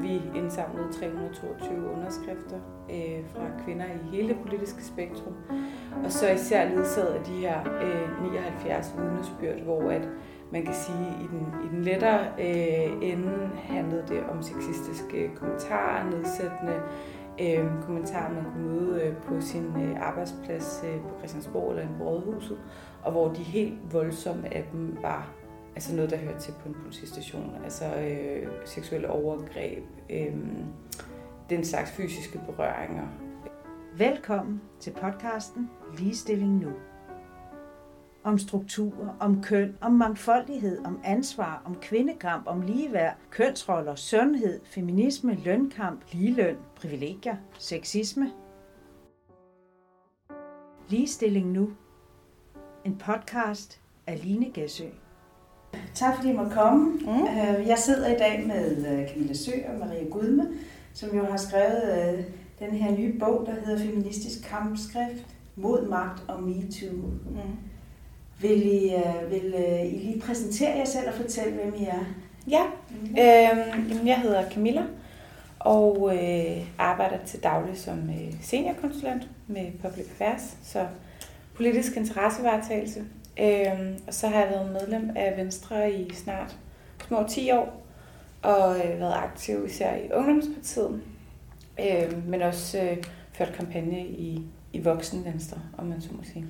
Vi indsamlede 322 underskrifter øh, fra kvinder i hele det politiske spektrum, og så især ledsaget af de her øh, 79 vidnesbyrd, hvor at man kan sige, at i den, i den lettere øh, ende handlede det om sexistiske øh, kommentarer, nedsættende øh, kommentarer, man kunne møde øh, på sin øh, arbejdsplads øh, på Christiansborg eller i rådhuset, og hvor de helt voldsomme af dem var altså noget, der hører til på en politistation. Altså øh, seksuelle overgreb, øh, den slags fysiske berøringer. Velkommen til podcasten Ligestilling Nu. Om strukturer, om køn, om mangfoldighed, om ansvar, om kvindekamp, om ligeværd, kønsroller, sundhed, feminisme, lønkamp, ligeløn, privilegier, sexisme. Ligestilling Nu. En podcast af Line Gæsø. Tak fordi I måtte komme. Mm. Jeg sidder i dag med øh, Camilla Sø og Maria Gudme, som jo har skrevet øh, den her nye bog, der hedder Feministisk kampskrift mod magt og MeToo. Mm. Vil, I, vil I lige præsentere jer selv og fortælle, hvem I er? Ja, øh, jeg hedder Camilla og øh, arbejder til daglig som øh, seniorkonsulent med Public Affairs, så politisk interessevaretagelse Øhm, og så har jeg været medlem af Venstre i snart små 10 år, og øh, været aktiv især i Ungdomspartiet, øh, men også øh, ført kampagne i, i Voksen Venstre, om man så må sige.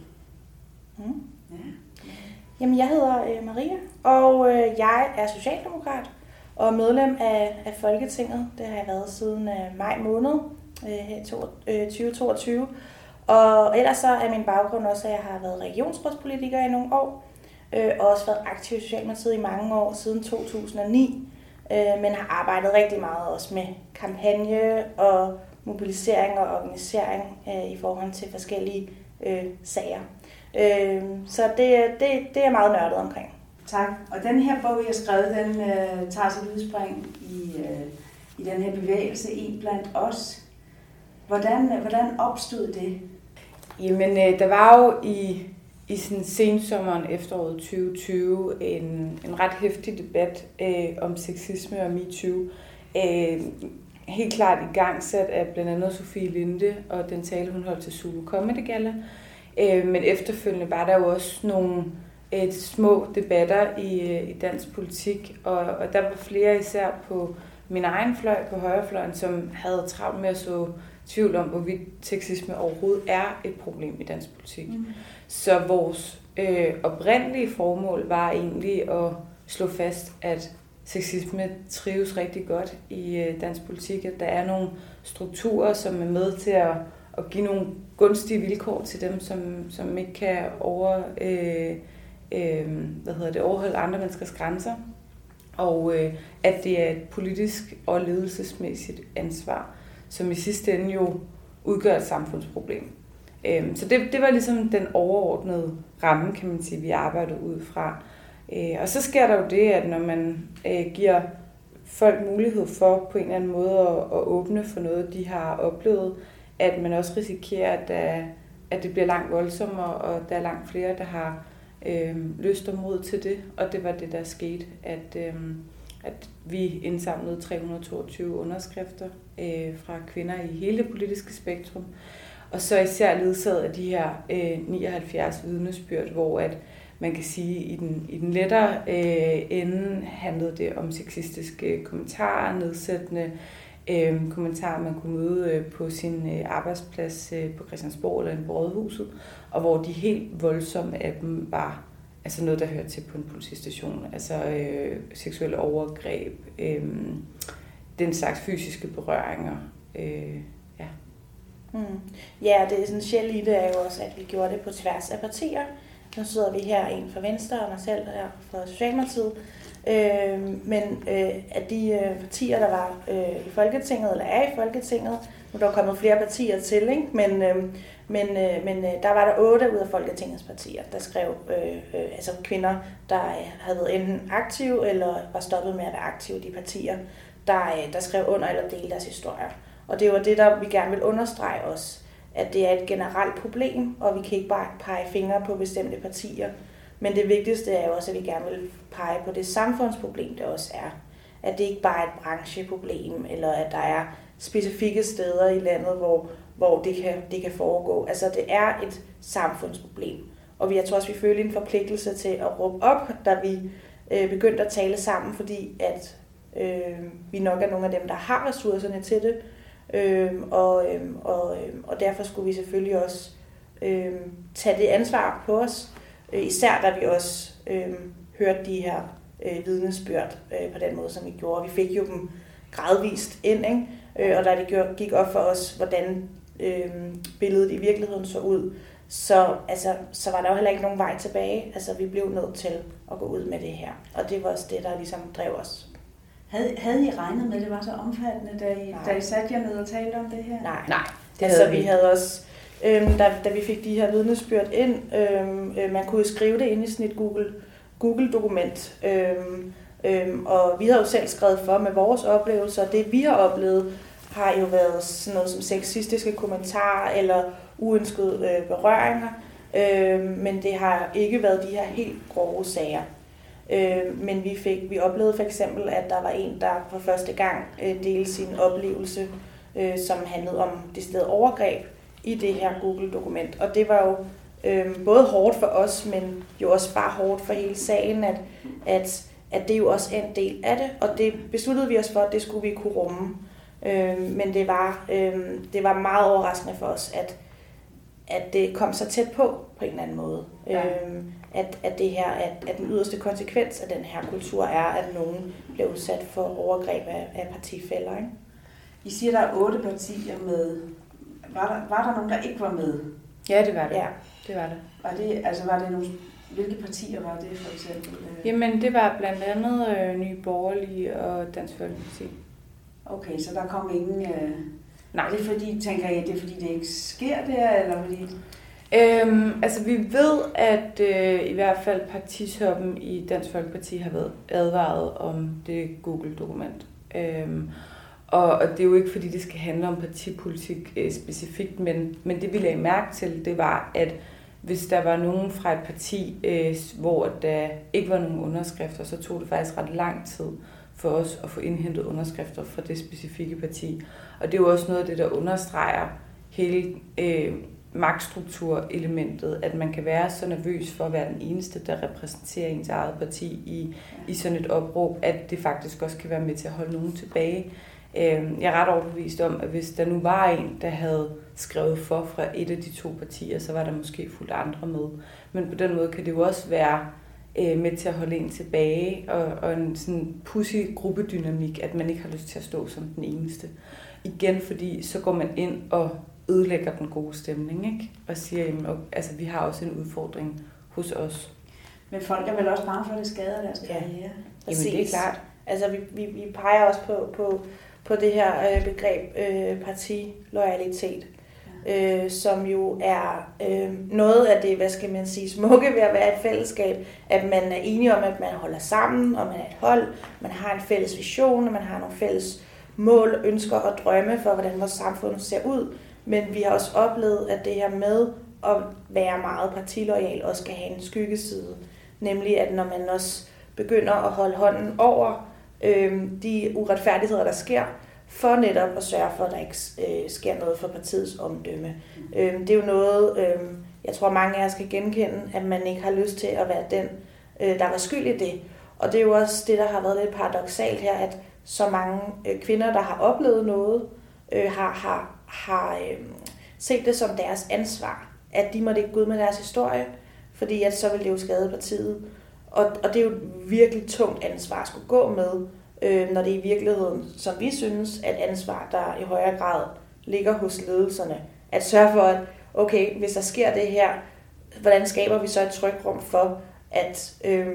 Mm. Ja. Jamen, jeg hedder øh, Maria, og øh, jeg er socialdemokrat og medlem af, af Folketinget. Det har jeg været siden øh, maj måned øh, 2022. Og ellers så er min baggrund også, at jeg har været regionsrådspolitiker i nogle år, øh, og også været aktiv i Socialdemokratiet i mange år, siden 2009, øh, men har arbejdet rigtig meget også med kampagne og mobilisering og organisering øh, i forhold til forskellige øh, sager. Øh, så det, det, det er meget nørdet omkring. Tak. Og den her bog, jeg har skrevet, den øh, tager sit udspring i, øh, i den her bevægelse, En blandt os. Hvordan, hvordan opstod det? Jamen, øh, der var jo i, i sådan sensommeren efteråret 2020 en, en ret hæftig debat øh, om sexisme og MeToo. Øh, helt klart i gang sat af blandt andet Sofie Linde og den tale, hun holdt til Zulu Comedy Gala. Øh, men efterfølgende var der jo også nogle et små debatter i, øh, i dansk politik, og, og der var flere især på min egen fløj, på højrefløjen, som havde travlt med at så tvivl om, hvorvidt sexisme overhovedet er et problem i dansk politik. Mm. Så vores øh, oprindelige formål var egentlig at slå fast, at sexisme trives rigtig godt i øh, dansk politik, at der er nogle strukturer, som er med til at, at give nogle gunstige vilkår til dem, som, som ikke kan over, øh, øh, hvad hedder det, overholde andre menneskers grænser. Og øh, at det er et politisk og ledelsesmæssigt ansvar som i sidste ende jo udgør et samfundsproblem. Øhm, så det, det var ligesom den overordnede ramme, kan man sige, vi arbejdede ud fra. Øh, og så sker der jo det, at når man øh, giver folk mulighed for på en eller anden måde at, at åbne for noget, de har oplevet, at man også risikerer, at, der, at det bliver langt voldsommere, og der er langt flere, der har øh, lyst og mod til det. Og det var det, der skete, at, øh, at vi indsamlede 322 underskrifter øh, fra kvinder i hele det politiske spektrum. Og så især ledsaget af de her øh, 79 vidnesbyrd, hvor at man kan sige, at i den, i den lettere øh, ende handlede det om sexistiske øh, kommentarer, nedsættende øh, kommentarer, man kunne møde øh, på sin øh, arbejdsplads øh, på Christiansborg eller i rådhuset, og hvor de helt voldsomme af dem var altså noget, der hører til på en politistation. Altså øh, seksuelle overgreb, øh, den slags fysiske berøringer. Øh, ja. Mm. Ja, det essentielle i det er jo også, at vi gjorde det på tværs af partier. Nu sidder vi her, en fra Venstre og mig selv her fra Socialdemokratiet. Øh, men øh, at de øh, partier, der var øh, i Folketinget, eller er i Folketinget, nu er der kommet flere partier til, ikke? men, øh, men, øh, men øh, der var der otte ud af Folketingets partier, der skrev, øh, øh, altså kvinder, der øh, havde været enten aktive eller var stoppet med at være aktive i de partier, der, øh, der skrev under eller delte deres historier. Og det var det, der vi gerne vil understrege os, at det er et generelt problem, og vi kan ikke bare pege fingre på bestemte partier. Men det vigtigste er jo også, at vi gerne vil pege på det samfundsproblem, det også er. At det ikke bare er et brancheproblem, eller at der er specifikke steder i landet, hvor, hvor det, kan, det kan foregå. Altså det er et samfundsproblem. Og jeg tror også, vi føler en forpligtelse til at råbe op, da vi øh, begyndte at tale sammen, fordi at øh, vi nok er nogle af dem, der har ressourcerne til det. Øh, og, øh, og, øh, og derfor skulle vi selvfølgelig også øh, tage det ansvar på os, øh, især da vi også øh, hørte de her øh, vidnesbyrd øh, på den måde, som vi gjorde. Vi fik jo dem gradvist ind, ikke? Øh, og da det gik op for os, hvordan øh, billedet i virkeligheden så ud, så, altså, så var der jo heller ikke nogen vej tilbage. Altså, vi blev nødt til at gå ud med det her. Og det var også det, der ligesom drev os. Havde, havde I regnet med, at det var så omfattende, da I, da I satte jer ned og talte om det her? Nej, Nej det altså, havde vi. vi havde også, øhm, da, da vi fik de her vidnesbyrd ind, øhm, øh, man kunne skrive det ind i sådan et Google, Google-dokument. Øhm, øhm, og vi har jo selv skrevet for med vores oplevelser. Det vi har oplevet, har jo været sådan noget som sexistiske kommentarer eller uønskede øh, berøringer. Øh, men det har ikke været de her helt grove sager. Øh, men vi fik, vi oplevede for eksempel, at der var en, der for første gang øh, delte sin oplevelse, øh, som handlede om det sted overgreb i det her Google-dokument. Og det var jo øh, både hårdt for os, men jo også bare hårdt for hele sagen, at, at, at det jo også er en del af det. Og det besluttede vi os for, at det skulle vi kunne rumme. Øh, men det var, øh, det var meget overraskende for os, at, at det kom så tæt på på en eller anden måde. Ja. Øh, at, at det her, at, at den yderste konsekvens af den her kultur er, at nogen bliver udsat for overgreb af, af partifælder. Ikke? I siger, der er otte partier med. Var der, var der nogen, der ikke var med? Ja, det var det. Ja. Det var det. Var det, altså var det nogle, hvilke partier var det for eksempel? Jamen, det var blandt andet øh, Nye Borgerlige og Dansk Folkeparti. Okay, så der kom ingen... Øh... Nej. Er det fordi, tænker jeg, det er fordi, det ikke sker der, eller fordi... Øhm, altså vi ved, at øh, i hvert fald partitoppen i Dansk Folkeparti har været advaret om det Google-dokument. Øhm, og, og det er jo ikke fordi, det skal handle om partipolitik øh, specifikt, men, men det vi lagde mærke til, det var, at hvis der var nogen fra et parti, øh, hvor der ikke var nogen underskrifter, så tog det faktisk ret lang tid for os at få indhentet underskrifter fra det specifikke parti. Og det er jo også noget af det, der understreger hele øh, magtstrukturelementet, at man kan være så nervøs for at være den eneste, der repræsenterer ens eget parti i, i sådan et opråb, at det faktisk også kan være med til at holde nogen tilbage. Øh, jeg er ret overbevist om, at hvis der nu var en, der havde skrevet for fra et af de to partier, så var der måske fuldt andre med. Men på den måde kan det jo også være øh, med til at holde en tilbage, og, og en sådan pussy gruppedynamik, at man ikke har lyst til at stå som den eneste. Igen, fordi så går man ind og ødelægger den gode stemning, ikke? Og siger, jamen, altså, vi har også en udfordring hos os. Men folk er vel også bange for, at det skader deres karriere? Ja. Jamen, det er klart. Altså, vi, vi, vi peger også på, på, på det her øh, begreb øh, partiloyalitet øh, som jo er øh, noget af det, hvad skal man sige, smukke ved at være et fællesskab, at man er enige om, at man holder sammen, og man er et hold, man har en fælles vision, og man har nogle fælles mål, ønsker og drømme for, hvordan vores samfund ser ud. Men vi har også oplevet, at det her med at være meget partilojal også kan have en skyggeside. Nemlig at når man også begynder at holde hånden over øh, de uretfærdigheder, der sker, for netop at sørge for, at der ikke øh, sker noget for partiets omdømme. Øh, det er jo noget, øh, jeg tror mange af jer skal genkende, at man ikke har lyst til at være den, øh, der var skyld i det. Og det er jo også det, der har været lidt paradoxalt her, at så mange øh, kvinder, der har oplevet noget, øh, har, har har øh, set det som deres ansvar, at de måtte ikke gå ud med deres historie, fordi at så ville det jo skade partiet. Og, og det er jo et virkelig tungt ansvar at skulle gå med, øh, når det i virkeligheden, som vi synes, at ansvar, der i højere grad ligger hos ledelserne, at sørge for, at okay, hvis der sker det her, hvordan skaber vi så et trygrum for, at øh,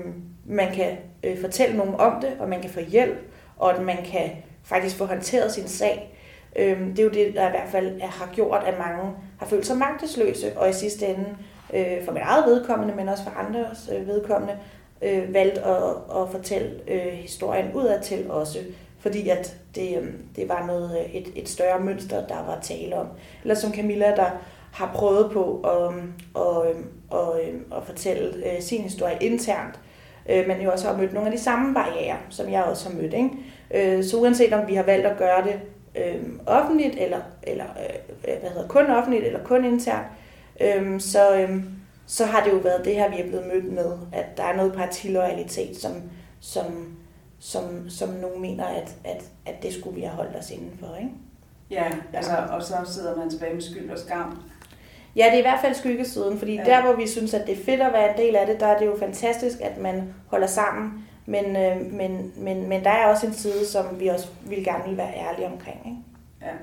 man kan øh, fortælle nogen om det, og man kan få hjælp, og at man kan faktisk få håndteret sin sag, Øh, det er jo det, der i hvert fald er, har gjort, at mange har følt sig magtesløse, og i sidste ende, øh, for mit eget vedkommende, men også for andres øh, vedkommende, øh, valgt at, at fortælle øh, historien udad til også, fordi at det, øh, det var noget, øh, et, et større mønster, der var tale om. Eller som Camilla, der har prøvet på at, at, at, at, at fortælle øh, sin historie internt, øh, men jo også har mødt nogle af de samme barriere, som jeg også har mødt. Ikke? Øh, så uanset om vi har valgt at gøre det øh, offentligt, eller, eller øh, øh hvad hedder, kun offentligt, eller kun internt, øh, så, øh, så har det jo været det her, vi er blevet mødt med, at der er noget partiloyalitet, som, som, som, som nogen mener, at, at, at det skulle vi have holdt os indenfor. Ikke? Ja, altså, og så sidder man tilbage med skyld og skam. Ja, det er i hvert fald skyggesiden, fordi ja. der, hvor vi synes, at det er fedt at være en del af det, der er det jo fantastisk, at man holder sammen. Men, øh, men, men, men der er også en side, som vi også vil gerne vil være ærlige omkring. Ikke? Ja.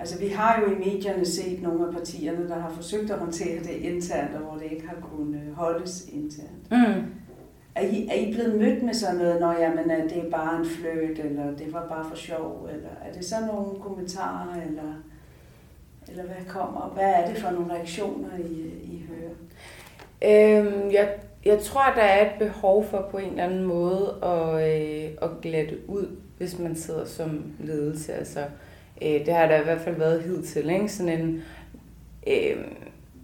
Altså, vi har jo i medierne set nogle af partierne, der har forsøgt at håndtere det internt, og hvor det ikke har kunnet holdes internt. Mm. Er I, er I blevet mødt med sådan noget, når jamen, at det er bare en fløjt, eller det var bare for sjov, eller er det sådan nogle kommentarer, eller, eller hvad kommer? Hvad er det for nogle reaktioner, I, I hører? Øhm, jeg, jeg tror, der er et behov for på en eller anden måde at, øh, at glatte ud, hvis man sidder som ledelse. Altså, øh, Øh, det har der i hvert fald været hidtil, ikke? Sådan en... Øh,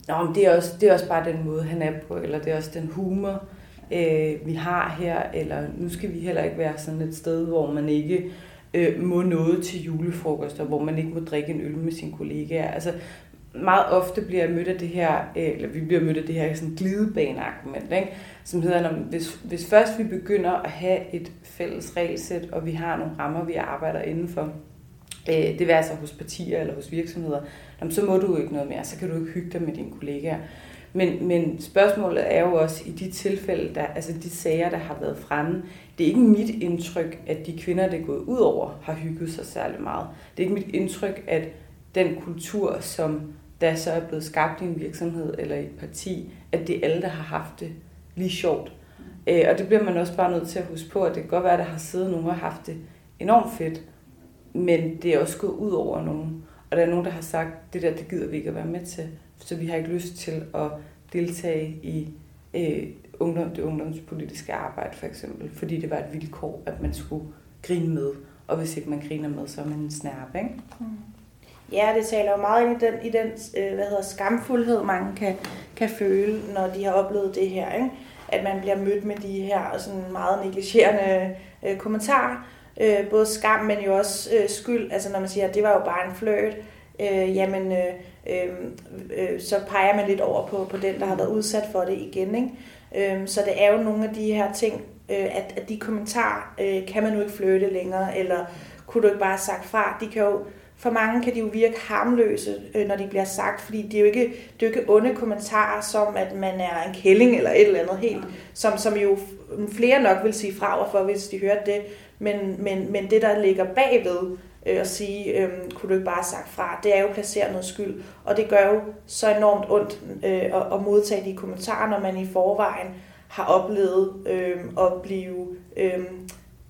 Nå, men det er, også, det er også bare den måde, han er på, eller det er også den humor, øh, vi har her, eller nu skal vi heller ikke være sådan et sted, hvor man ikke øh, må noget til julefrokoster, hvor man ikke må drikke en øl med sine kollegaer. Altså, meget ofte bliver jeg mødt af det her, øh, eller vi bliver mødt af det her sådan glidebaneargument, ikke? som hedder, at hvis, hvis først vi begynder at have et fælles regelsæt, og vi har nogle rammer, vi arbejder indenfor, øh, det vil altså hos partier eller hos virksomheder, så må du jo ikke noget mere, så kan du ikke hygge dig med dine kollegaer. Men, men spørgsmålet er jo også i de tilfælde, der, altså de sager, der har været fremme, det er ikke mit indtryk, at de kvinder, der er gået ud over, har hygget sig særlig meget. Det er ikke mit indtryk, at den kultur, som der så er blevet skabt i en virksomhed eller i et parti, at det er alle, der har haft det lige sjovt. Øh, og det bliver man også bare nødt til at huske på, at det kan godt være, at der har siddet nogen og haft det enormt fedt, men det er også gået ud over nogen. Og der er nogen, der har sagt, det der, det gider vi ikke at være med til så vi har ikke lyst til at deltage i øh, ungdom, det ungdomspolitiske arbejde for eksempel, fordi det var et vilkår, at man skulle grine med, og hvis ikke man griner med, så er man en snærp, ikke? Mm. Ja, det taler jo meget ind i den, i den øh, hvad hedder, skamfuldhed, mange kan, kan føle, når de har oplevet det her. Ikke? At man bliver mødt med de her sådan meget negligerende øh, kommentarer. Øh, både skam, men jo også øh, skyld. Altså når man siger, at det var jo bare en fløjt. Øh, jamen, øh, øh, øh, så peger man lidt over på, på den, der har været udsat for det igen. Ikke? Øh, så det er jo nogle af de her ting, øh, at, at de kommentarer, øh, kan man nu ikke flytte længere, eller kunne du ikke bare have sagt fra, de kan jo for mange kan de jo virke harmløse, øh, når de bliver sagt, fordi det er jo ikke, det er jo ikke onde kommentarer, som at man er en kælling eller et eller andet helt, som, som jo flere nok vil sige fra for, hvis de hørte det. Men, men, men det, der ligger bagved, øh, at sige, øh, kunne du ikke bare have sagt fra, det er jo placeret noget skyld. Og det gør jo så enormt ondt øh, at, at modtage de kommentarer, når man i forvejen har oplevet øh, at blive øh,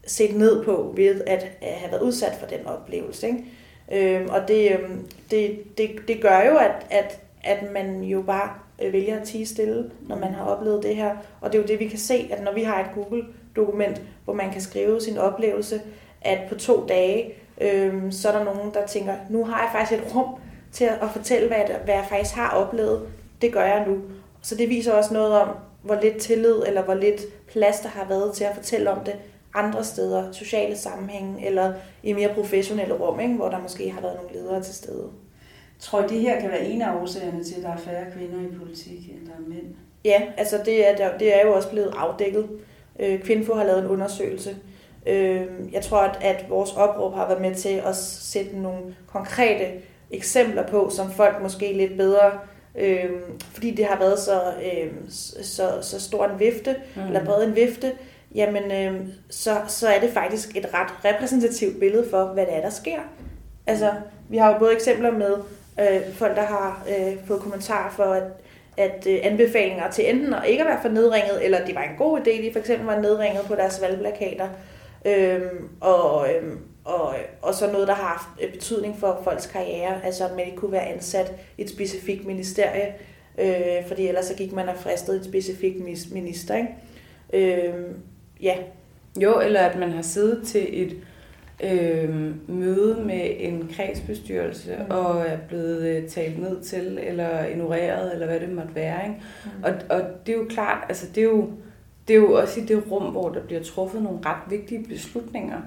set ned på ved at, at have været udsat for den oplevelse. Ikke? Øh, og det, øh, det, det, det gør jo, at, at, at man jo bare øh, vælger at tige stille, når man har oplevet det her. Og det er jo det, vi kan se, at når vi har et Google Google-dokument, hvor man kan skrive sin oplevelse, at på to dage, øhm, så er der nogen, der tænker, nu har jeg faktisk et rum til at fortælle, hvad jeg, hvad jeg faktisk har oplevet. Det gør jeg nu. Så det viser også noget om, hvor lidt tillid eller hvor lidt plads der har været til at fortælle om det andre steder, sociale sammenhænge eller i mere professionelle rum, ikke? hvor der måske har været nogle ledere til stede. Tror I, det her kan være en af årsagerne til, at der er færre kvinder i politik, end der er mænd? Ja, altså det er, det er jo også blevet afdækket. Øh, Kvinfo har lavet en undersøgelse, Øh, jeg tror, at, at vores opråb har været med til at sætte nogle konkrete eksempler på, som folk måske lidt bedre, øh, fordi det har været så, øh, så, så stor en vifte, mm. eller bred en vifte, jamen øh, så, så er det faktisk et ret repræsentativt billede for, hvad det er, der sker. Altså, vi har jo både eksempler med øh, folk, der har øh, fået kommentarer for, at, at øh, anbefalinger til enten at ikke at være for nedringet, eller det var en god idé, de for eksempel var nedringet på deres valgplakater, Øhm, og, øhm, og, og så noget, der har haft øh, betydning for folks karriere, altså at man ikke kunne være ansat i et specifikt ministerie, øh, fordi ellers så gik man og fristede et specifikt minister. Ikke? Øhm, ja. Jo, eller at man har siddet til et øh, møde med en kredsbestyrelse mm. og er blevet øh, talt ned til, eller ignoreret, eller hvad det måtte være. Ikke? Mm. Og, og det er jo klart, altså det er jo, det er jo også i det rum, hvor der bliver truffet nogle ret vigtige beslutninger.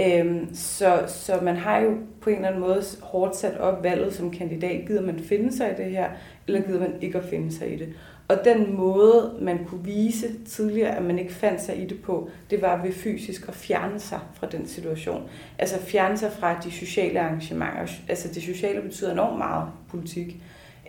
Øhm, så, så man har jo på en eller anden måde hårdt sat op valget som kandidat. Gider man finde sig i det her, eller gider man ikke at finde sig i det? Og den måde, man kunne vise tidligere, at man ikke fandt sig i det på, det var ved fysisk at fjerne sig fra den situation. Altså fjerne sig fra de sociale arrangementer. Altså det sociale betyder enormt meget politik.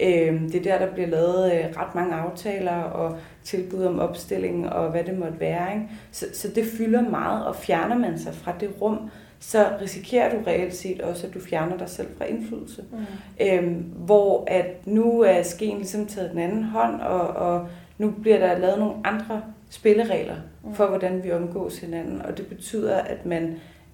Øhm, det er der, der bliver lavet øh, ret mange aftaler og tilbud om opstilling og hvad det måtte være. Ikke? Så, så det fylder meget, og fjerner man sig fra det rum, så risikerer du reelt set også, at du fjerner dig selv fra indflydelse. Mm. Øhm, hvor at nu er skeen ligesom taget den anden hånd, og, og nu bliver der lavet nogle andre spilleregler mm. for, hvordan vi omgås hinanden. Og det betyder, at man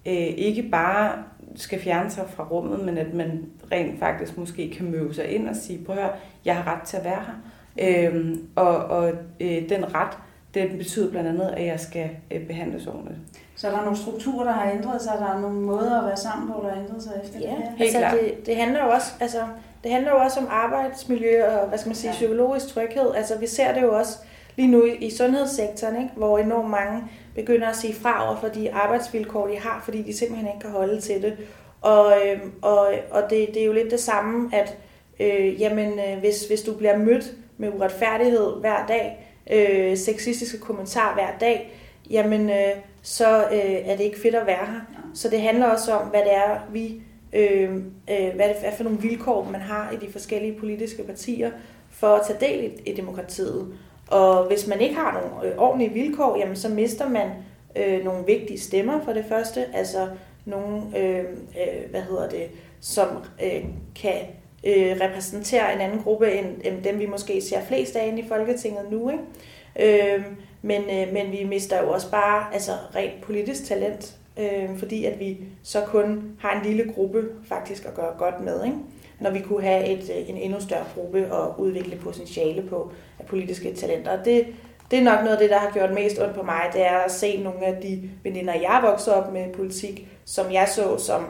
øh, ikke bare skal fjerne sig fra rummet, men at man rent faktisk måske kan møde sig ind og sige, prøv at høre, jeg har ret til at være her. Øhm, og og øh, den ret, den betyder blandt andet, at jeg skal øh, behandles ordentligt. Så er der nogle strukturer, der har ændret sig, der er nogle måder at være sammen på, der har ændret sig efter ja, det her? Helt altså, klart. Det, det handler jo også, altså, det handler jo også om arbejdsmiljø og hvad skal man sige, ja. psykologisk tryghed. Altså, vi ser det jo også lige nu i, i sundhedssektoren, ikke? hvor enormt mange begynder at sige fra over for de arbejdsvilkår, de har, fordi de simpelthen ikke kan holde til det. Og, øh, og, og det, det er jo lidt det samme, at øh, jamen, øh, hvis, hvis du bliver mødt med uretfærdighed hver dag, øh, sexistiske kommentarer hver dag, jamen øh, så øh, er det ikke fedt at være her. Så det handler også om, hvad det er, vi, øh, øh, hvad det er for nogle vilkår, man har i de forskellige politiske partier for at tage del i, i demokratiet. Og hvis man ikke har nogle øh, ordentlige vilkår, jamen så mister man øh, nogle vigtige stemmer for det første, altså nogle, øh, øh, hvad hedder det, som øh, kan øh, repræsentere en anden gruppe end, end dem, vi måske ser flest af i Folketinget nu. Ikke? Øh, men, øh, men vi mister jo også bare altså, rent politisk talent, øh, fordi at vi så kun har en lille gruppe faktisk at gøre godt med. Ikke? Når vi kunne have et, øh, en endnu større gruppe og udvikle potentiale på af politiske talenter. det, det er nok noget af det, der har gjort mest ondt på mig, det er at se nogle af de veninder, jeg voksede op med politik, som jeg så som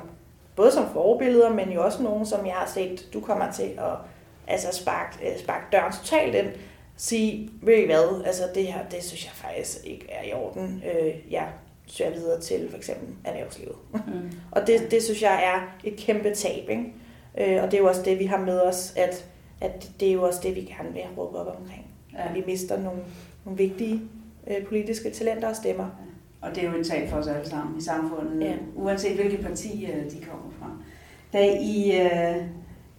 både som forbilleder, men jo også nogen, som jeg har set, du kommer til at altså sparke, øh, sparke døren totalt ind, sige, ved I hvad, altså det her, det synes jeg faktisk ikke er i orden. Øh, jeg søger videre til for eksempel erhvervslivet. Mm. og det, det synes jeg er et kæmpe tab, ikke? Øh, og det er jo også det, vi har med os, at, at det er jo også det, vi gerne vil have råbet op omkring. Ja. At vi mister nogle, nogle vigtige øh, politiske talenter og stemmer. Ja. Og det er jo et tab for os alle sammen i samfundet, ja. uanset hvilket parti øh, de kommer fra. Da I, øh,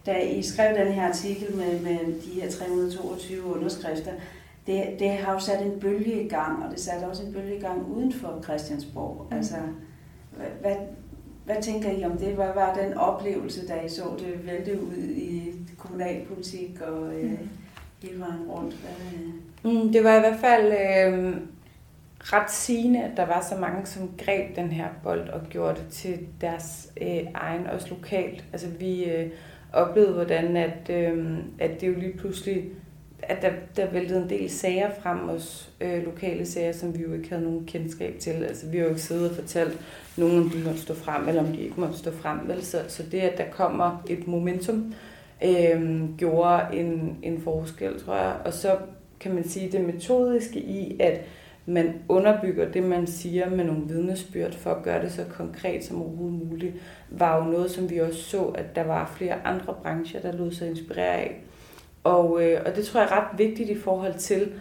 da I skrev den her artikel med, med de her 322 underskrifter, det, det har jo sat en bølge i gang, og det satte også en bølge i gang uden for Christiansborg. Mm. Altså, hvad, hvad, tænker I om det? Hvad var den oplevelse, da I så det vælte ud i kommunalpolitik og øh, mm. hele vejen rundt? Hvad, mm, det var i hvert fald øh, ret sigende, at der var så mange, som greb den her bold og gjorde det til deres øh, egen, også lokalt. Altså vi øh, oplevede, hvordan at, øh, at det jo lige pludselig at der, der væltede en del sager frem, os, øh, lokale sager, som vi jo ikke havde nogen kendskab til. Altså, vi har jo ikke siddet og fortalt nogen, om de måtte stå frem, eller om de ikke måtte stå frem. Vel? Så, så det, at der kommer et momentum, øh, gjorde en, en forskel, tror jeg. Og så kan man sige det metodiske i, at man underbygger det, man siger med nogle vidnesbyrd for at gøre det så konkret som overhovedet muligt, var jo noget, som vi også så, at der var flere andre brancher, der lod sig inspirere af. Og, øh, og det tror jeg er ret vigtigt i forhold til,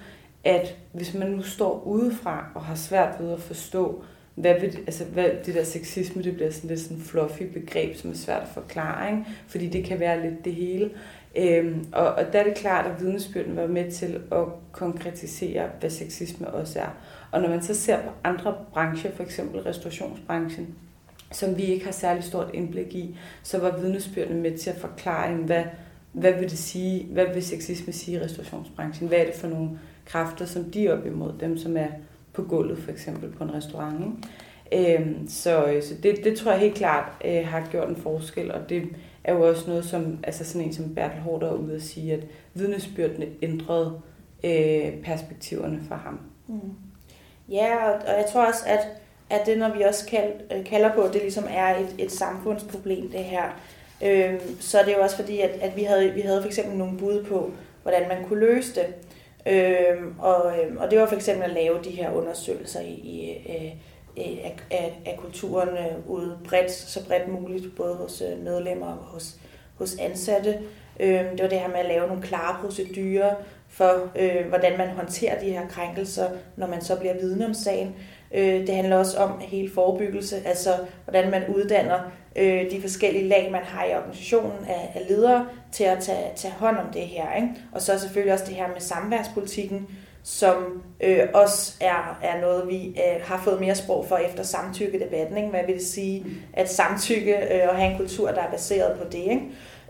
at hvis man nu står udefra og har svært ved at forstå, hvad, vil, altså, hvad det der sexisme, det bliver sådan lidt sådan fluffy begreb, som er svært at forklare, ikke? fordi det kan være lidt det hele. Øhm, og, og der er det klart, at vidnesbyrden var med til at konkretisere, hvad sexisme også er. Og når man så ser på andre brancher, for eksempel restaurationsbranchen, som vi ikke har særlig stort indblik i, så var vidnesbyrden med til at forklare, hvad, hvad vil det sige, hvad vil sexisme sige i restaurationsbranchen? Hvad er det for nogle kræfter, som de er op imod, dem som er på gulvet for eksempel på en restaurant. Ikke? Øhm, så øh, så det, det tror jeg helt klart øh, har gjort en forskel, og det er jo også noget, som altså sådan en som Bertel Hård er ude at sige, at vidnesbyrdene ændrede øh, perspektiverne for ham. Mm. Ja, og, og jeg tror også, at at det, når vi også kald, øh, kalder på, at det ligesom er et, et samfundsproblem, det her. Øh, så er det jo også fordi, at, at vi, havde, vi havde for eksempel nogle bud på, hvordan man kunne løse det. Øh, og, øh, og det var for eksempel at lave de her undersøgelser i, i øh, Øh, af, af, af kulturen øh, ude bredt, så bredt muligt, både hos øh, medlemmer og hos, hos ansatte. Øh, det var det her med at lave nogle klare procedurer for, øh, hvordan man håndterer de her krænkelser, når man så bliver vidne om sagen. Øh, det handler også om hele forebyggelse, altså hvordan man uddanner øh, de forskellige lag, man har i organisationen af, af ledere til at tage, tage hånd om det her. Ikke? Og så selvfølgelig også det her med samværspolitikken, som øh, også er, er noget, vi øh, har fået mere sprog for efter samtykkedebatten. Ikke? Hvad vil det sige at samtykke øh, og have en kultur, der er baseret på det. Ikke?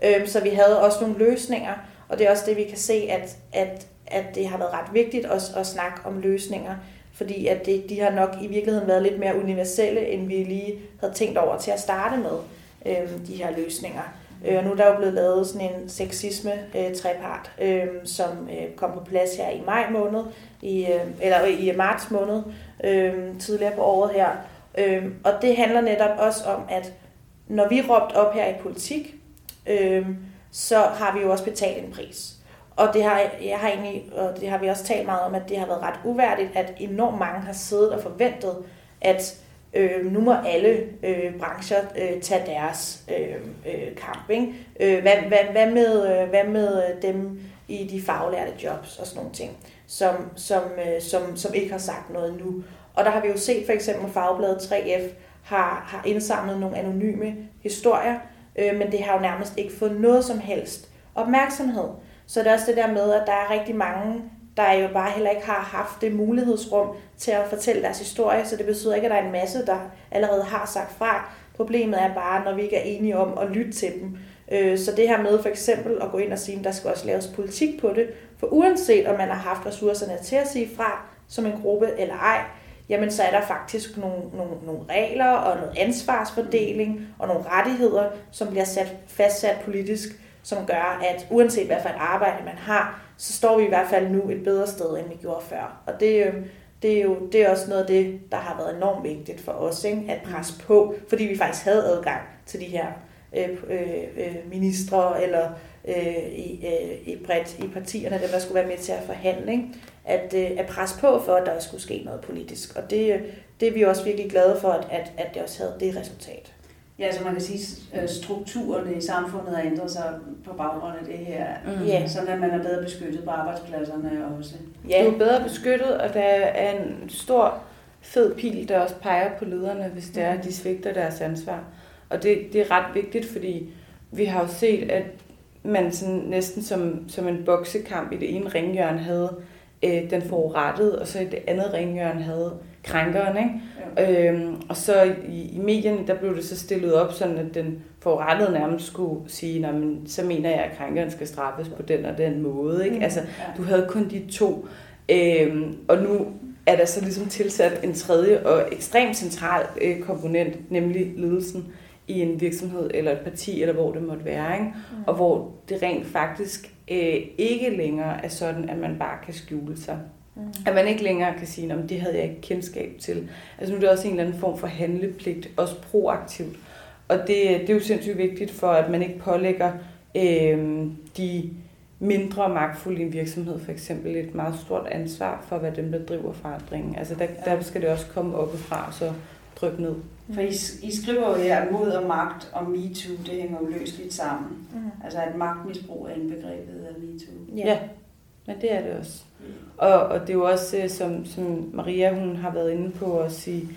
Øh, så vi havde også nogle løsninger, og det er også det, vi kan se, at, at, at det har været ret vigtigt også at snakke om løsninger, fordi at det, de har nok i virkeligheden været lidt mere universelle, end vi lige havde tænkt over til at starte med øh, de her løsninger. Øh, og nu er der jo blevet lavet sådan en sexisme-trepart, øh, øh, som øh, kom på plads her i maj måned, i, øh, eller øh, i marts måned, øh, tidligere på året her. Øh, og det handler netop også om, at når vi råbt op her i politik, øh, så har vi jo også betalt en pris. Og det har, jeg har egentlig, og det har vi også talt meget om, at det har været ret uværdigt, at enormt mange har siddet og forventet, at øh, nu må alle øh, brancher øh, tage deres øh, øh, kamp. Ikke? Øh, hvad, hvad, hvad, med, øh, hvad med dem i de faglærte jobs og sådan nogle ting, som, som, øh, som, som ikke har sagt noget nu. Og der har vi jo set for eksempel Fagbladet 3F har, har indsamlet nogle anonyme historier, øh, men det har jo nærmest ikke fået noget som helst opmærksomhed. Så det er også det der med, at der er rigtig mange der jo bare heller ikke har haft det mulighedsrum til at fortælle deres historie, så det betyder ikke, at der er en masse, der allerede har sagt fra. Problemet er bare, når vi ikke er enige om at lytte til dem. Øh, så det her med for eksempel at gå ind og sige, at der skal også laves politik på det, for uanset om man har haft ressourcerne til at sige fra som en gruppe eller ej, jamen så er der faktisk nogle, nogle, nogle regler og noget ansvarsfordeling og nogle rettigheder, som bliver sat, fastsat politisk, som gør, at uanset hvad for et arbejde man har, så står vi i hvert fald nu et bedre sted, end vi gjorde før. Og det, øhm, det er jo det er også noget af det, der har været enormt vigtigt for os, ikke? at presse på, fordi vi faktisk havde adgang til de her øh, øh, øh, ministre eller øh, i, øh, i bredt i partierne, der skulle være med til at forhandle, ikke? At, øh, at presse på for, at der også skulle ske noget politisk. Og det, øh, det er vi også virkelig glade for, at, at, at det også havde det resultat. Ja, så man kan sige, at strukturerne i samfundet har ændret sig på baggrund af det her. Mm. Ja. Sådan at man er bedre beskyttet på arbejdspladserne også. Ja, du er bedre beskyttet, og der er en stor fed pil, der også peger på lederne, hvis det er, at de svigter deres ansvar. Og det, det er ret vigtigt, fordi vi har jo set, at man sådan næsten som, som en boksekamp i det ene ringhjørne havde øh, den forurettede, og så i det andet ringhjørne havde krænkeren. Ikke? Ja. Øhm, og så i, i medierne, der blev det så stillet op, sådan at den forurettede nærmest skulle sige, men så mener jeg, at krænkeren skal straffes på den og den måde. Ikke? Mm, altså, ja. du havde kun de to. Øhm, og nu er der så ligesom tilsat en tredje og ekstremt central øh, komponent, nemlig ledelsen i en virksomhed eller et parti, eller hvor det måtte være. Ikke? Mm. Og hvor det rent faktisk øh, ikke længere er sådan, at man bare kan skjule sig. Mm. At man ikke længere kan sige, at det havde jeg ikke kendskab til. Altså nu er det også en eller anden form for handlepligt, også proaktivt. Og det, det er jo sindssygt vigtigt for, at man ikke pålægger øh, de mindre magtfulde i en virksomhed for eksempel et meget stort ansvar for, hvad dem, der driver forandringen. Altså der, der skal det også komme oppefra, og så trykke ned. For I, I skriver jo her, at mod og magt og MeToo, det hænger jo løsligt sammen. Mm. Altså at magtmisbrug er indbegrebet af MeToo. Ja. ja, men det er det også. Og, og det er jo også, øh, som, som Maria hun har været inde på os i,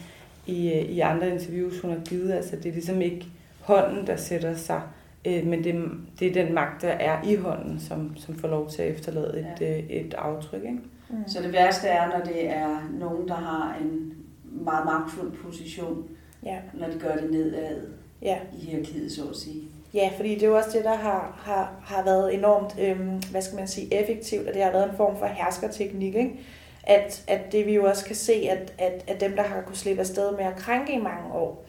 i, øh, i andre interviews, hun har givet, altså det er ligesom ikke hånden, der sætter sig, øh, men det, det er den magt, der er i hånden, som, som får lov til at efterlade et, ja. et aftryk. Ikke? Mm. Så det værste er, når det er nogen, der har en meget magtfuld position, ja. når de gør det nedad ja. i hierarkiet, så at sige. Ja, fordi det er jo også det, der har, har, har været enormt, øhm, hvad skal man sige, effektivt, og det har været en form for herskerteknik, ikke? At, at det vi jo også kan se, at, at, at dem, der har kunnet slippe afsted med at krænke i mange år,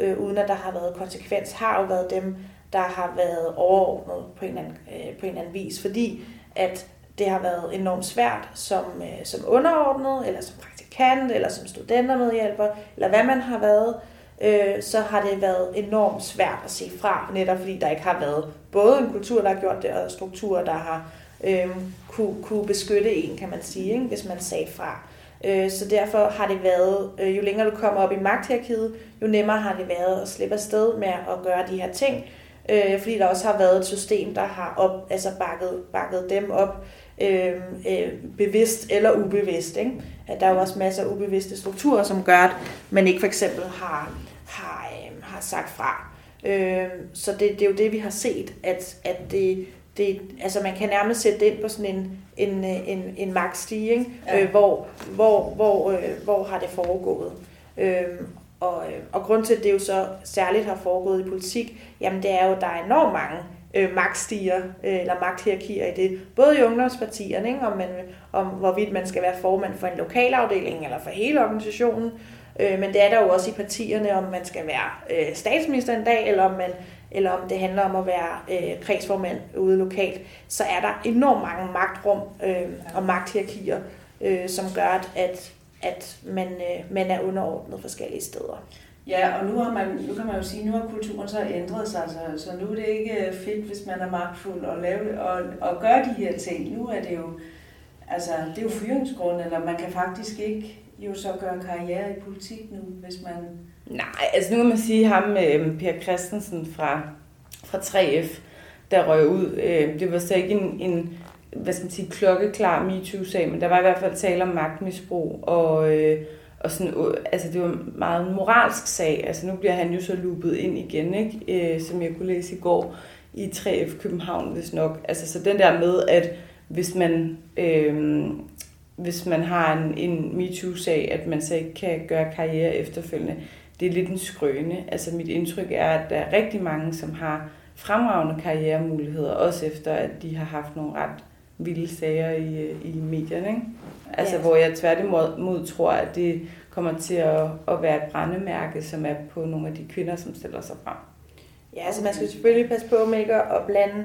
øh, uden at der har været konsekvens, har jo været dem, der har været overordnet på en eller anden, øh, på en eller anden vis, fordi at det har været enormt svært som, øh, som underordnet, eller som praktikant, eller som studentermedhjælper, eller hvad man har været, øh, så har det været enormt svært at se fra, netop fordi der ikke har været både en kultur, der har gjort det, og strukturer, der har øh, kunne, kunne beskytte en, kan man sige, ikke? hvis man sagde fra. Øh, så derfor har det været, øh, jo længere du kommer op i magthierarkiet, jo nemmere har det været at slippe afsted med at gøre de her ting, øh, fordi der også har været et system, der har op, altså bakket, bakket dem op, øh, øh, bevidst eller ubevidst. Ikke? At der er jo også masser af ubevidste strukturer, som gør, at man ikke for eksempel har, har, sagt fra. Øh, så det, det er jo det, vi har set, at, at det, det, altså man kan nærmest sætte det ind på sådan en, en, en, en magtstige, ja. øh, hvor, hvor, hvor, øh, hvor har det foregået. Øh, og, og grund til, at det jo så særligt har foregået i politik, jamen det er jo, at der er enormt mange øh, magtstiger øh, eller magthierarkier i det. Både i ungdomspartierne, ikke? Om, man, om hvorvidt man skal være formand for en lokalafdeling eller for hele organisationen. Øh, men det er der jo også i partierne, om man skal være øh, statsminister en dag, eller om, man, eller om det handler om at være øh, kredsformand ude lokalt. Så er der enormt mange magtrum øh, og magthierarkier, øh, som gør, at, at man, øh, man er underordnet forskellige steder. Ja, og nu, har man, nu kan man jo sige, nu har kulturen så ændret sig, så, så nu er det ikke øh, fedt, hvis man er magtfuld og, lave, og, og gøre de her ting. Nu er det jo, altså, det er jo fyringsgrund, eller man kan faktisk ikke jo så gøre karriere i politik nu, hvis man... Nej, altså nu kan man sige ham, øh, Per Christensen fra, fra 3F, der røg ud. Øh, det var så ikke en, en hvad skal man sige, klokkeklar MeToo-sag, men der var i hvert fald tale om magtmisbrug, og, øh, og sådan, øh, altså det var meget en moralsk sag. Altså nu bliver han jo så loopet ind igen, ikke? Øh, som jeg kunne læse i går i 3F København, hvis nok. Altså så den der med, at hvis man, øh, hvis man har en, en MeToo-sag, at man så ikke kan gøre karriere efterfølgende, det er lidt en skrøne. Altså mit indtryk er, at der er rigtig mange, som har fremragende karrieremuligheder, også efter at de har haft nogle ret vilde sager i, i medierne. Ikke? Altså, ja. hvor jeg tværtimod tror, at det kommer til at, at være et brændemærke, som er på nogle af de kvinder, som stiller sig frem. Ja, altså man skal selvfølgelig passe på med ikke at blande,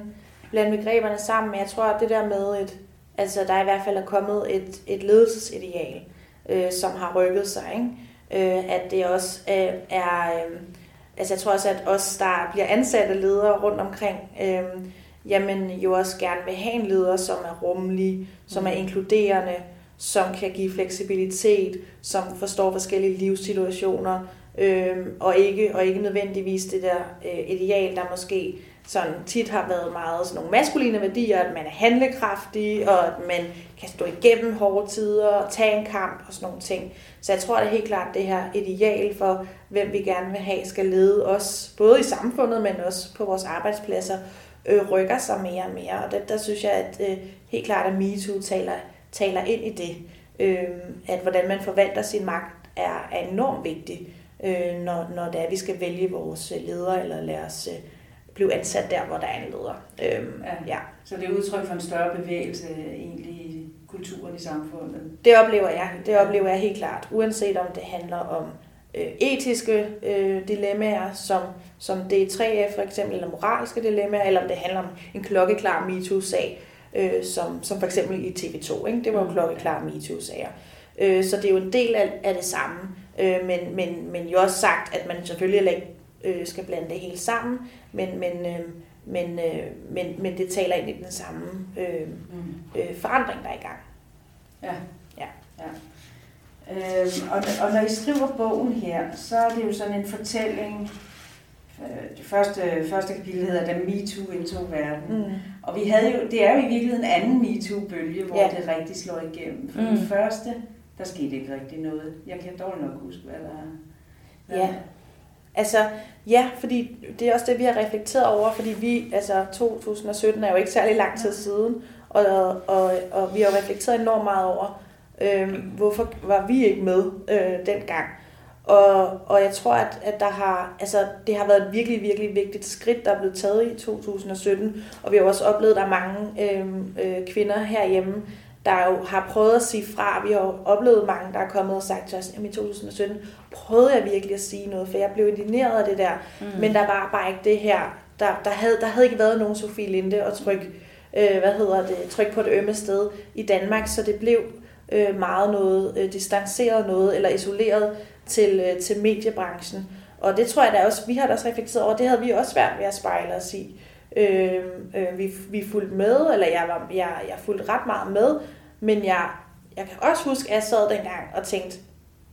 blande begreberne sammen, men jeg tror, at det der med, et, altså der i hvert fald er kommet et, et ledelsesideal, øh, som har rykket sig, ikke? Øh, at det også øh, er, øh, altså jeg tror også, at os, der bliver ansatte ledere rundt omkring, øh, jamen jo også gerne vil have en leder, som er rummelig, som er mm. inkluderende, som kan give fleksibilitet, som forstår forskellige livssituationer, øh, og, ikke, og ikke nødvendigvis det der øh, ideal, der måske sådan tit har været meget sådan nogle maskuline værdier, at man er handlekraftig, og at man kan stå igennem hårde tider, og tage en kamp og sådan nogle ting. Så jeg tror, det er helt klart, det her ideal for, hvem vi gerne vil have, skal lede os, både i samfundet, men også på vores arbejdspladser, øh, rykker sig mere og mere. Og der, der synes jeg, at øh, helt klart, at MeToo taler, taler ind i det. Øh, at hvordan man forvalter sin magt er, er enormt vigtigt, øh, når, når det er, at vi skal vælge vores øh, ledere, eller lade os øh, blive ansat der, hvor der er en leder. Øh, ja. ja. Så det er udtryk for en større bevægelse egentlig i kulturen i samfundet? Det oplever jeg. Det oplever jeg helt klart. Uanset om det handler om øh, etiske øh, dilemmaer, som, som D3F for eksempel, eller moralske dilemmaer, eller om det handler om en klokkeklar MeToo-sag, øh, som, som for eksempel i TV2. Ikke? Det var jo mm. klokkeklar MeToo-sager. Øh, så det er jo en del af, af det samme, øh, men, men, men jo også sagt, at man selvfølgelig øh, skal blande det hele sammen, men, men, øh, men, øh, men, men det taler ind i den samme øh, mm. øh, forandring, der er i gang. Ja. ja. ja. Øh, og, og når I skriver bogen her, så er det jo sådan en fortælling. Øh, det første, første kapitel hedder, da MeToo indtog verden. Mm. Og vi havde jo, det er jo i virkeligheden en anden MeToo-bølge, hvor ja. det rigtig slår igennem. For mm. den første, der skete ikke rigtig noget. Jeg kan dårligt nok huske, hvad der er. Ja. Altså, ja, fordi det er også det, vi har reflekteret over, fordi vi, altså 2017 er jo ikke særlig lang tid siden, og, og, og vi har reflekteret enormt meget over, Øh, hvorfor var vi ikke med øh, dengang? Og, og jeg tror, at, at der har, altså, det har været et virkelig, virkelig vigtigt skridt, der er blevet taget i 2017. Og vi har også oplevet, at der er mange øh, øh, kvinder herhjemme, der jo har prøvet at sige fra. Vi har oplevet mange, der er kommet og sagt til os, at i 2017 prøvede jeg virkelig at sige noget, for jeg blev indigneret af det der. Mm. Men der var bare ikke det her. Der, der, havde, der havde ikke været nogen Sofie Linde og tryk øh, hvad hedder det, tryk på det ømme sted i Danmark, så det blev øh, meget noget øh, distanceret noget, eller isoleret til, øh, til mediebranchen. Og det tror jeg da også, vi har da også reflekteret over, det havde vi også svært ved at spejle os i. Øh, øh, vi, vi fulgte med, eller jeg, var, jeg, jeg fulgte ret meget med, men jeg, jeg kan også huske, at jeg sad dengang og tænkte,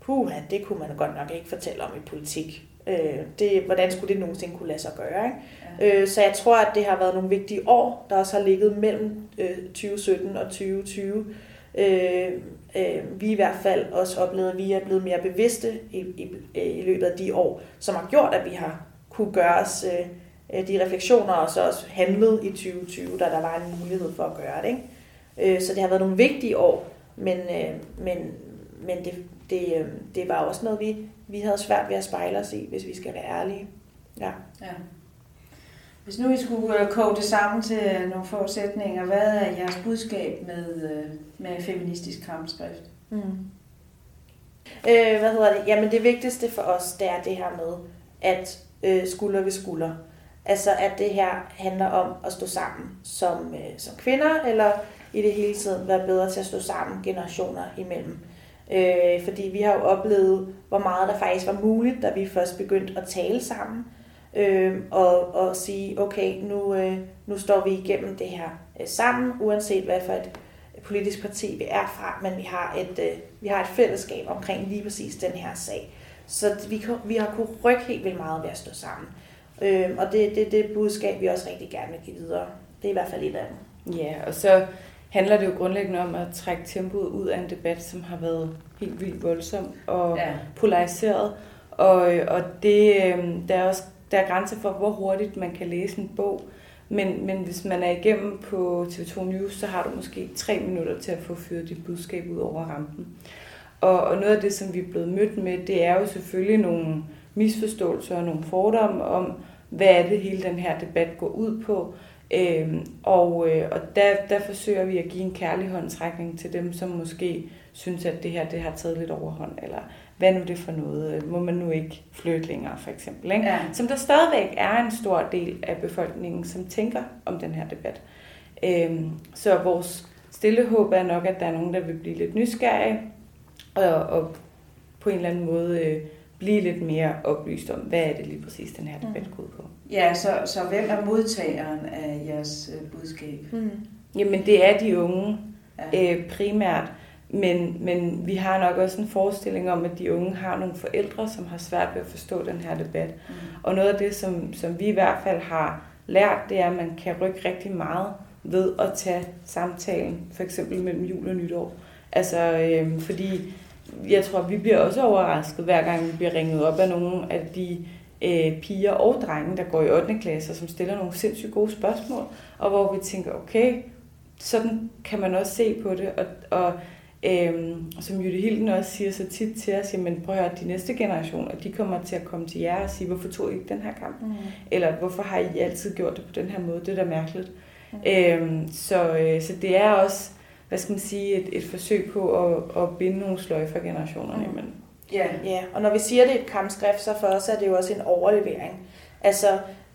puha, det kunne man godt nok ikke fortælle om i politik. Øh, det, hvordan skulle det nogensinde kunne lade sig gøre? Ikke? Ja. Øh, så jeg tror, at det har været nogle vigtige år, der også har ligget mellem øh, 2017 og 2020. Øh, øh, vi i hvert fald også oplevet, at vi er blevet mere bevidste i, i, i løbet af de år, som har gjort, at vi har kunne gøre os øh, de refleksioner, og så også handlet i 2020, da der var en mulighed for at gøre det. Ikke? Øh, så det har været nogle vigtige år, men, øh, men, men det, det, øh, det var også noget, vi, vi havde svært ved at spejle os i, hvis vi skal være ærlige. Ja. ja. Hvis nu I skulle øh, koge det sammen til nogle forudsætninger, hvad er jeres budskab med, øh, med feministisk kampskrift? Mm. Øh, hvad hedder det? Jamen det vigtigste for os, det er det her med, at øh, skulder ved skulder. Altså at det her handler om at stå sammen som, øh, som kvinder, eller i det hele tiden være bedre til at stå sammen generationer imellem. Øh, fordi vi har jo oplevet, hvor meget der faktisk var muligt, da vi først begyndte at tale sammen. Øh, og, og sige, okay, nu, øh, nu står vi igennem det her øh, sammen, uanset hvad for et politisk parti vi er fra, men vi har et, øh, vi har et fællesskab omkring lige præcis den her sag. Så vi, vi har kunnet rykke helt vildt meget ved at stå sammen. Øh, og det er det, det budskab, vi også rigtig gerne vil give videre. Det er i hvert fald et af dem. Ja, og så handler det jo grundlæggende om at trække tempoet ud af en debat, som har været helt vildt voldsom og ja. polariseret. Og, og det, øh, der, er også, der er grænser for, hvor hurtigt man kan læse en bog. Men, men hvis man er igennem på TV2 News, så har du måske tre minutter til at få fyret dit budskab ud over rampen. Og, og noget af det, som vi er blevet mødt med, det er jo selvfølgelig nogle misforståelser og nogle fordomme om, hvad er det hele den her debat går ud på. Øhm, og øh, og der, der forsøger vi at give en kærlig håndtrækning til dem, som måske synes, at det her det har taget lidt overhånd, eller hvad nu det for noget, må man nu ikke flytte længere for eksempel. Ikke? Ja. Som der stadigvæk er en stor del af befolkningen, som tænker om den her debat. Øhm, så vores stille håb er nok, at der er nogen, der vil blive lidt nysgerrige, og, og på en eller anden måde øh, blive lidt mere oplyst om, hvad er det lige præcis, den her debat går ud på. Ja, så, så hvem er modtageren af jeres øh, budskab? Mm. Jamen, det er de unge ja. øh, primært. Men, men vi har nok også en forestilling om, at de unge har nogle forældre, som har svært ved at forstå den her debat. Mm. Og noget af det, som, som vi i hvert fald har lært, det er, at man kan rykke rigtig meget ved at tage samtalen, for eksempel mellem jul og nytår. Altså, øh, fordi jeg tror, vi bliver også overrasket, hver gang vi bliver ringet op af nogle af de øh, piger og drenge, der går i 8. klasse, som stiller nogle sindssygt gode spørgsmål, og hvor vi tænker, okay, sådan kan man også se på det, og, og Øhm, som Jytte Hilden også siger så tit til os, jamen prøv at høre, de næste generationer, de kommer til at komme til jer og sige, hvorfor tog I ikke den her kamp? Mm. Eller hvorfor har I altid gjort det på den her måde? Det er da mærkeligt. Mm. Øhm, så, øh, så det er også, hvad skal man sige, et, et forsøg på at, at binde nogle sløjfer generationerne mm. imellem. Ja. ja, og når vi siger, det er et kampskrift, så for os er det jo også en overlevering. Altså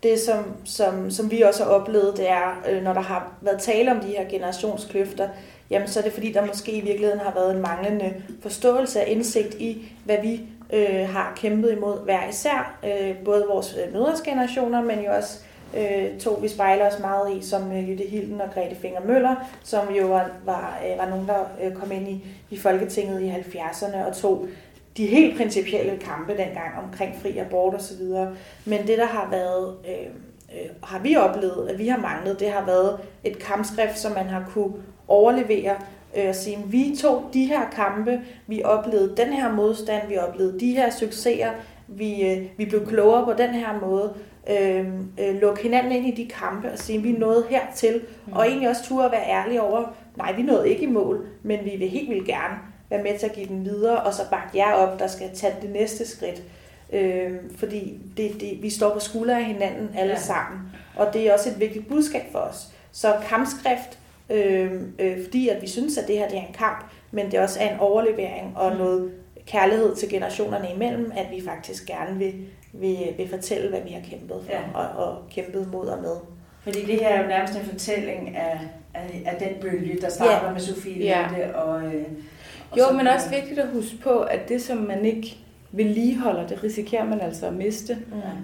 det, som, som, som vi også har oplevet, det er, øh, når der har været tale om de her generationskløfter, jamen så er det fordi, der måske i virkeligheden har været en manglende forståelse af indsigt i, hvad vi øh, har kæmpet imod hver især. Øh, både vores øh, mødres generationer, men jo også øh, to, vi spejler os meget i, som øh, Jytte Hilden og Grete Finger Møller, som jo var, var, øh, var nogen, der øh, kom ind i, i Folketinget i 70'erne og tog de helt principielle kampe dengang omkring fri abort og så videre. Men det, der har været, øh, øh, har vi oplevet, at vi har manglet, det har været et kampskrift, som man har kunne overlevere øh, og sige, vi tog de her kampe, vi oplevede den her modstand, vi oplevede de her succeser, vi, øh, vi blev klogere på den her måde, øh, øh, lukke hinanden ind i de kampe og sige, vi nåede hertil, mm. og egentlig også turde at være ærlige over, nej, vi nåede ikke i mål, men vi vil helt vildt gerne være med til at give den videre, og så bakke jer op, der skal tage det næste skridt. Øh, fordi det, det, vi står på skuldre af hinanden alle ja. sammen, og det er også et vigtigt budskab for os. Så kampskrift, øh, øh, fordi at vi synes, at det her det er en kamp, men det også er en overlevering og mm. noget kærlighed til generationerne imellem, at vi faktisk gerne vil, vil, vil fortælle, hvad vi har kæmpet for ja. og, og kæmpet mod og med. Fordi det her er jo nærmest en fortælling af, af, af den bølge, der starter ja. med Sofie ja. Linde og... Øh, og jo, men også vigtigt at huske på, at det, som man ikke vedligeholder, det risikerer man altså at miste.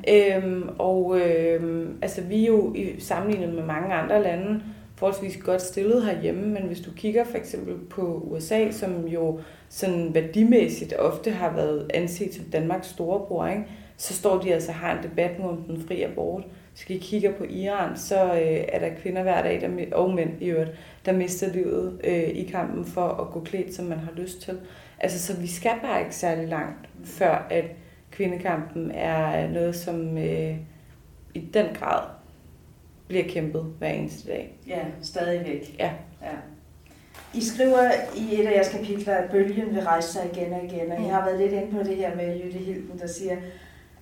Ja. Øhm, og øhm, altså, vi er jo i sammenlignet med mange andre lande forholdsvis godt stillet herhjemme, men hvis du kigger for eksempel på USA, som jo sådan værdimæssigt ofte har været anset som Danmarks storebror, ikke? Så står de altså har en debat nu om den fri abort. Hvis vi kigger på Iran, så øh, er der kvinder hver dag, der, og mænd i øvrigt, der mister livet øh, i kampen for at gå klædt, som man har lyst til. Altså, så vi skal bare ikke særlig langt, før at kvindekampen er noget, som øh, i den grad bliver kæmpet hver eneste dag. Ja, stadigvæk. Ja. ja. I skriver i et af jeres kapitler, at bølgen vil rejse sig igen og igen, og mm. I har været lidt inde på det her med Jytte Hilden, der siger,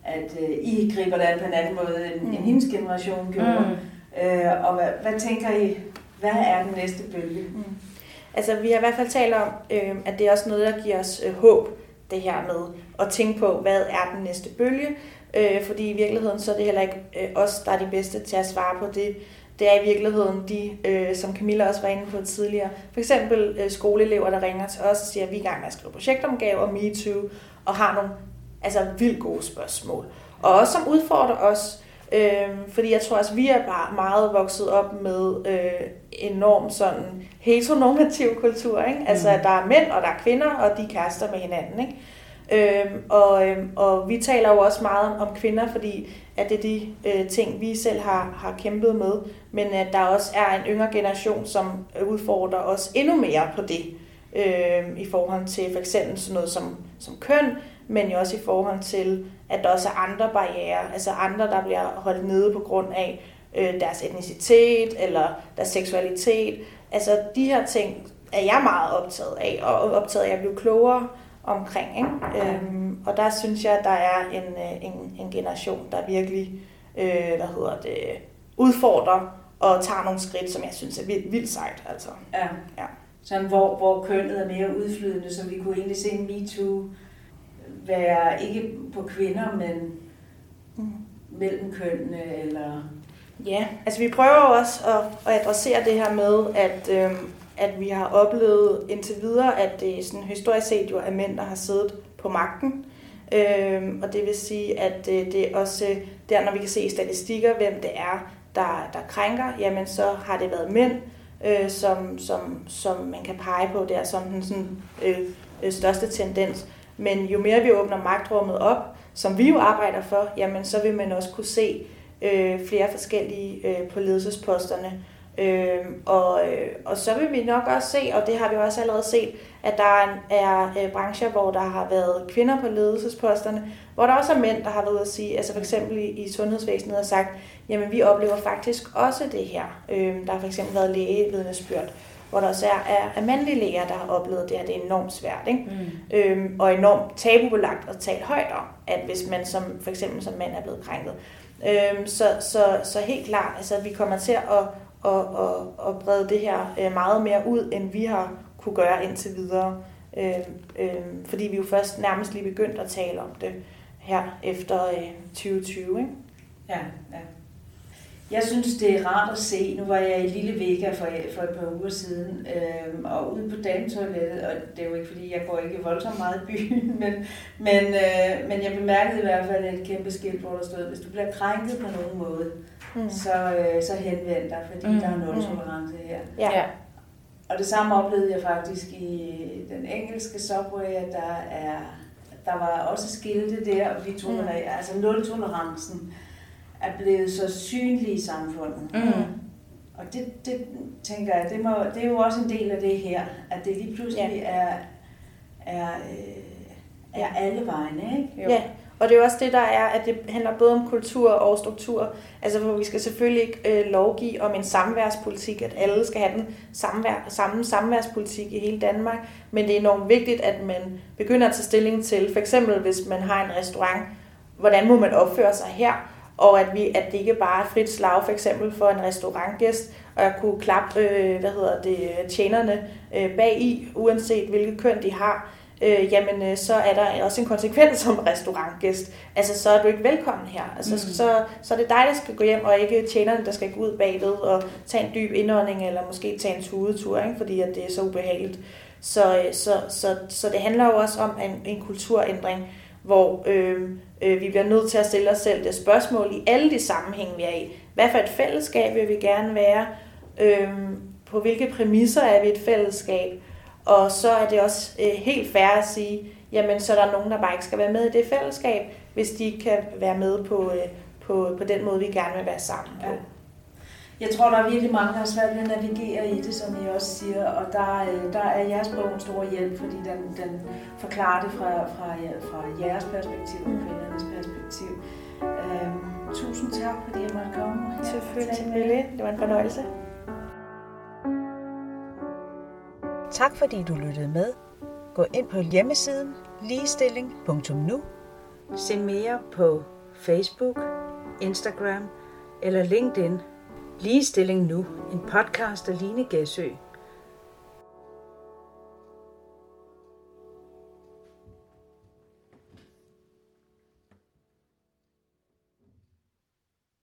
at øh, I griber det på en anden måde, end, mm. end hendes generation gjorde. Mm. Øh, og hvad, hvad tænker I, hvad er den næste bølge? Mm. Altså, vi har i hvert fald talt om, øh, at det er også noget, der giver os øh, håb, det her med at tænke på, hvad er den næste bølge, øh, fordi i virkeligheden så er det heller ikke øh, os, der er de bedste til at svare på det. Det er i virkeligheden de, øh, som Camilla også var inde på tidligere, for eksempel øh, skoleelever, der ringer til os og siger, at vi er i gang med at skrive projektomgaver, MeToo, og har nogle altså, vildt gode spørgsmål. Og også som udfordrer os, Øh, fordi jeg tror også, vi er bare meget vokset op med øh, enorm sådan heteronormativ kultur. Ikke? Altså, mm. at der er mænd, og der er kvinder, og de kærester med hinanden. Ikke? Øhm, og, øhm, og vi taler jo også meget om kvinder, fordi at det er de øh, ting, vi selv har, har kæmpet med, men at der også er en yngre generation, som udfordrer os endnu mere på det, øh, i forhold til for eksempel sådan noget som, som køn, men jo også i forhold til, at der også er andre barriere, altså andre, der bliver holdt nede på grund af øh, deres etnicitet eller deres seksualitet. Altså de her ting er jeg meget optaget af, og optaget af at blive klogere omkring. Ikke? Øhm, og der synes jeg, at der er en, øh, en, en generation, der virkelig øh, hvad hedder det, udfordrer og tager nogle skridt, som jeg synes er vildt, vildt sejt. Altså. Ja. ja. Sådan, hvor, hvor kønnet er mere udflydende, så vi kunne egentlig se en MeToo være ikke på kvinder, men mm. mellem kønnene, eller... Ja, altså vi prøver jo også at, at adressere det her med, at, øh, at vi har oplevet indtil videre, at det er sådan historisk set jo er mænd, der har siddet på magten. Øh, og det vil sige, at det, det er også der, når vi kan se i statistikker, hvem det er, der, der krænker, jamen så har det været mænd, øh, som, som, som man kan pege på der som den sådan, øh, øh, største tendens. Men jo mere vi åbner magtrummet op, som vi jo arbejder for, jamen så vil man også kunne se øh, flere forskellige øh, på ledelsesposterne. Øh, og, øh, og så vil vi nok også se, og det har vi også allerede set, at der er, er øh, brancher, hvor der har været kvinder på ledelsesposterne, hvor der også er mænd, der har været at sige, altså for eksempel i, i sundhedsvæsenet har sagt, jamen vi oplever faktisk også det her. Øh, der har for eksempel været lægevidnesbyrd hvor der også er, er, er mandlige læger, der har oplevet det her. Det er enormt svært, ikke? Mm. Øhm, og enormt tabubelagt at tale højt om, at hvis man som, for eksempel som mand er blevet krænket. Øhm, så, så, så helt klart, altså vi kommer til at, at, at, at brede det her øh, meget mere ud, end vi har kunne gøre indtil videre. Øhm, øhm, fordi vi jo først nærmest lige begyndt at tale om det her efter øh, 2020, ikke? Ja, ja. Jeg synes, det er rart at se. Nu var jeg i Lille Vega for, for et par uger siden, øh, og ude på dametoilettet, og det er jo ikke, fordi jeg går ikke voldsomt meget i byen, men, men, øh, men jeg bemærkede i hvert fald et kæmpe skilt, hvor der stod, hvis du bliver krænket på nogen måde, mm. så, øh, så henvend dig, fordi mm. der er nul tolerance her. Ja. ja. Og det samme oplevede jeg faktisk i den engelske subway, at der, er, der var også skilte der, og vi tog mm. altså nul tolerancen er blevet så synlige i samfundet. Mm. Og det, det tænker jeg, det, må, det er jo også en del af det her, at det lige pludselig ja. er, er, øh, er alle vegne. Ikke? Jo. Ja, og det er også det, der er, at det handler både om kultur og struktur. Altså, for vi skal selvfølgelig ikke øh, lovgive om en samværspolitik, at alle skal have den samvær, samme samværspolitik i hele Danmark. Men det er enormt vigtigt, at man begynder at tage stilling til, for eksempel hvis man har en restaurant, hvordan må man opføre sig her? Og at, vi, at det ikke bare er frit slag for eksempel for en restaurantgæst, og at kunne klappe øh, hvad hedder det, tjenerne øh, bag i, uanset hvilket køn de har. øh, jamen øh, så er der også en konsekvens som restaurantgæst. Altså så er du ikke velkommen her. Altså mm. så, så er det dig, der skal gå hjem, og ikke tjeneren, der skal gå ud bagved og tage en dyb indånding, eller måske tage en tudetur, ikke? fordi at det er så ubehageligt. Så, øh, så, så, så det handler jo også om en, en kulturændring, hvor øh, øh, vi bliver nødt til at stille os selv det spørgsmål i alle de sammenhænge, vi er i. Hvad for et fællesskab vil vi gerne være? Øh, på hvilke præmisser er vi et fællesskab? Og så er det også øh, helt fair at sige, jamen så er der nogen, der bare ikke skal være med i det fællesskab, hvis de kan være med på, øh, på, på den måde, vi gerne vil være sammen på. Ja. Jeg tror, der er virkelig mange, der har svært ved at navigere i det, som I også siger, og der, øh, der er jeres bog en stor hjælp, fordi den, den forklarer det fra, fra, fra jeres perspektiv og kvindernes perspektiv. Øhm, tusind tak, fordi jeg måtte komme. Selvfølgelig. Det var en fornøjelse. Tak fordi du lyttede med. Gå ind på hjemmesiden ligestilling.nu. Se mere på Facebook, Instagram eller LinkedIn. Ligestilling Nu, en podcast af Line Gæsø.